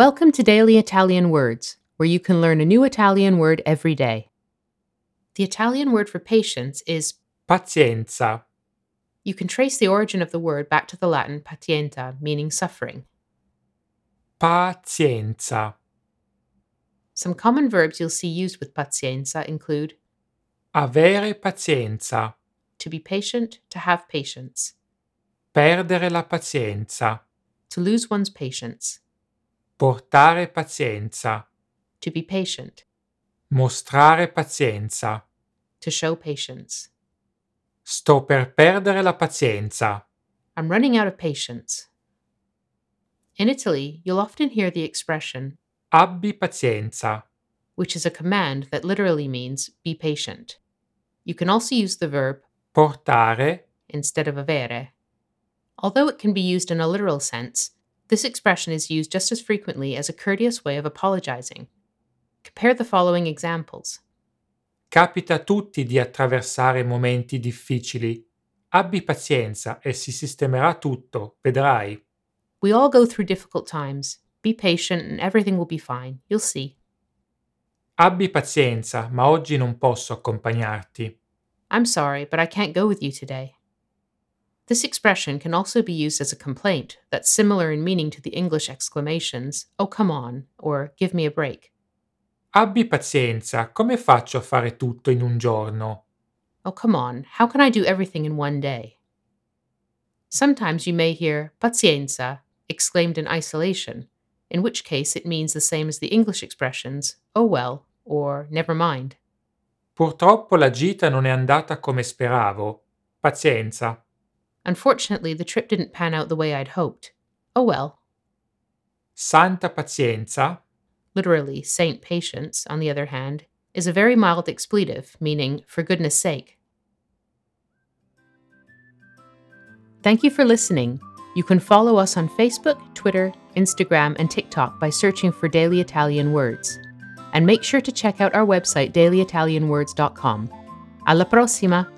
Welcome to Daily Italian Words, where you can learn a new Italian word every day. The Italian word for patience is pazienza, you can trace the origin of the word back to the Latin patientia, meaning suffering. pazienza, Some common verbs you'll see used with pazienza include avere pazienza, to be patient, to have patience, perdere la pazienza, to lose one's patience, portare pazienza, to be patient, mostrare pazienza. to show patience. Sto per perdere la pazienza. I'm running out of patience. In Italy, you'll often hear the expression, Abbi pazienza. which is a command that literally means be patient. You can also use the verb Portare, instead of avere. Although it can be used in a literal sense, this expression is used just as frequently as a courteous way of apologizing. Compare the following examples. capita a tutti di attraversare momenti difficili. Abbi pazienza e si sistemerà tutto, vedrai. We all go through difficult times. Be patient and everything will be fine. You'll see. Abbi pazienza, ma oggi non posso accompagnarti. I'm sorry, but I can't go with you today. This expression can also be used as a complaint that's similar in meaning to the English exclamations, oh come on, or give me a break. Abbi pazienza, come faccio a fare tutto in un giorno? Oh come on, how can I do everything in one day? Sometimes you may hear pazienza exclaimed in isolation, in which case it means the same as the English expressions, oh well, or never mind. Purtroppo la gita non è andata come speravo. Pazienza. Unfortunately, the trip didn't pan out the way I'd hoped. Oh well. Santa pazienza. Literally, Saint Patience, on the other hand, is a very mild expletive, meaning for goodness sake. Thank you for listening. You can follow us on Facebook, Twitter, Instagram, and TikTok by searching for Daily Italian Words. And make sure to check out our website, dailyitalianwords.com. Alla prossima!